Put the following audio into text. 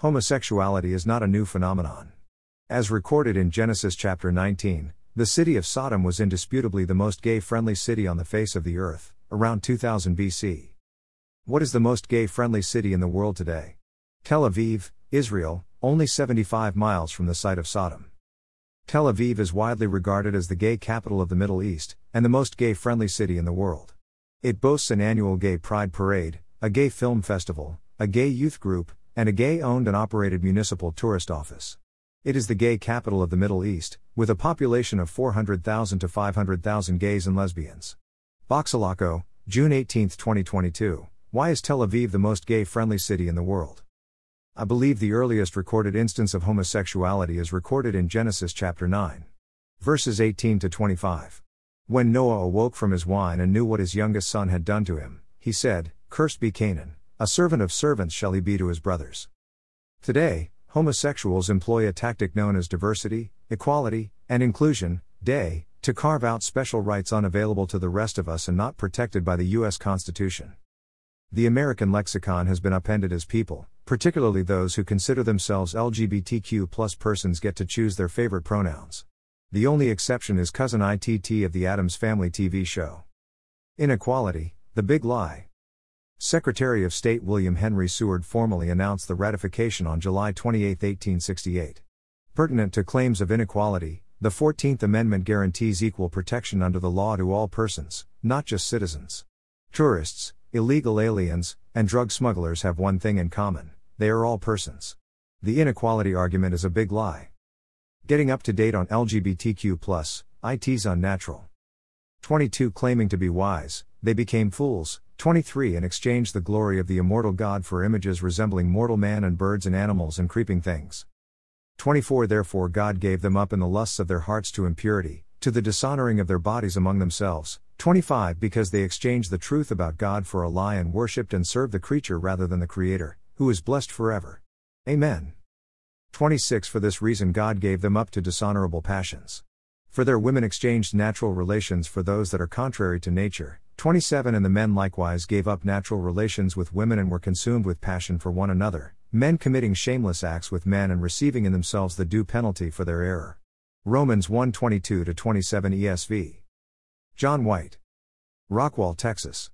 Homosexuality is not a new phenomenon. As recorded in Genesis chapter 19, the city of Sodom was indisputably the most gay friendly city on the face of the earth, around 2000 BC. What is the most gay friendly city in the world today? Tel Aviv, Israel, only 75 miles from the site of Sodom. Tel Aviv is widely regarded as the gay capital of the Middle East, and the most gay friendly city in the world. It boasts an annual gay pride parade, a gay film festival, a gay youth group, and a gay owned and operated municipal tourist office. It is the gay capital of the Middle East, with a population of 400,000 to 500,000 gays and lesbians. Boxalaco, June 18, 2022. Why is Tel Aviv the most gay friendly city in the world? I believe the earliest recorded instance of homosexuality is recorded in Genesis chapter 9. Verses 18 to 25. When Noah awoke from his wine and knew what his youngest son had done to him, he said, Cursed be Canaan, a servant of servants shall he be to his brothers. Today, homosexuals employ a tactic known as diversity, equality, and inclusion, DAY, to carve out special rights unavailable to the rest of us and not protected by the U.S. Constitution. The American lexicon has been appended as people, particularly those who consider themselves LGBTQ plus persons get to choose their favorite pronouns. The only exception is cousin Itt of the Addams Family TV show. Inequality, the big lie. Secretary of State William Henry Seward formally announced the ratification on July 28, 1868. Pertinent to claims of inequality, the 14th Amendment guarantees equal protection under the law to all persons, not just citizens. Tourists, illegal aliens, and drug smugglers have one thing in common they are all persons. The inequality argument is a big lie. Getting up to date on LGBTQ, IT's unnatural. 22 Claiming to be wise, they became fools. 23 And exchanged the glory of the immortal God for images resembling mortal man and birds and animals and creeping things. 24 Therefore God gave them up in the lusts of their hearts to impurity, to the dishonoring of their bodies among themselves. 25 Because they exchanged the truth about God for a lie and worshipped and served the creature rather than the Creator who is blessed forever. Amen. 26 For this reason God gave them up to dishonorable passions. For their women exchanged natural relations for those that are contrary to nature. 27 And the men likewise gave up natural relations with women and were consumed with passion for one another, men committing shameless acts with men and receiving in themselves the due penalty for their error. Romans 1 22 27 ESV. John White. Rockwall, Texas.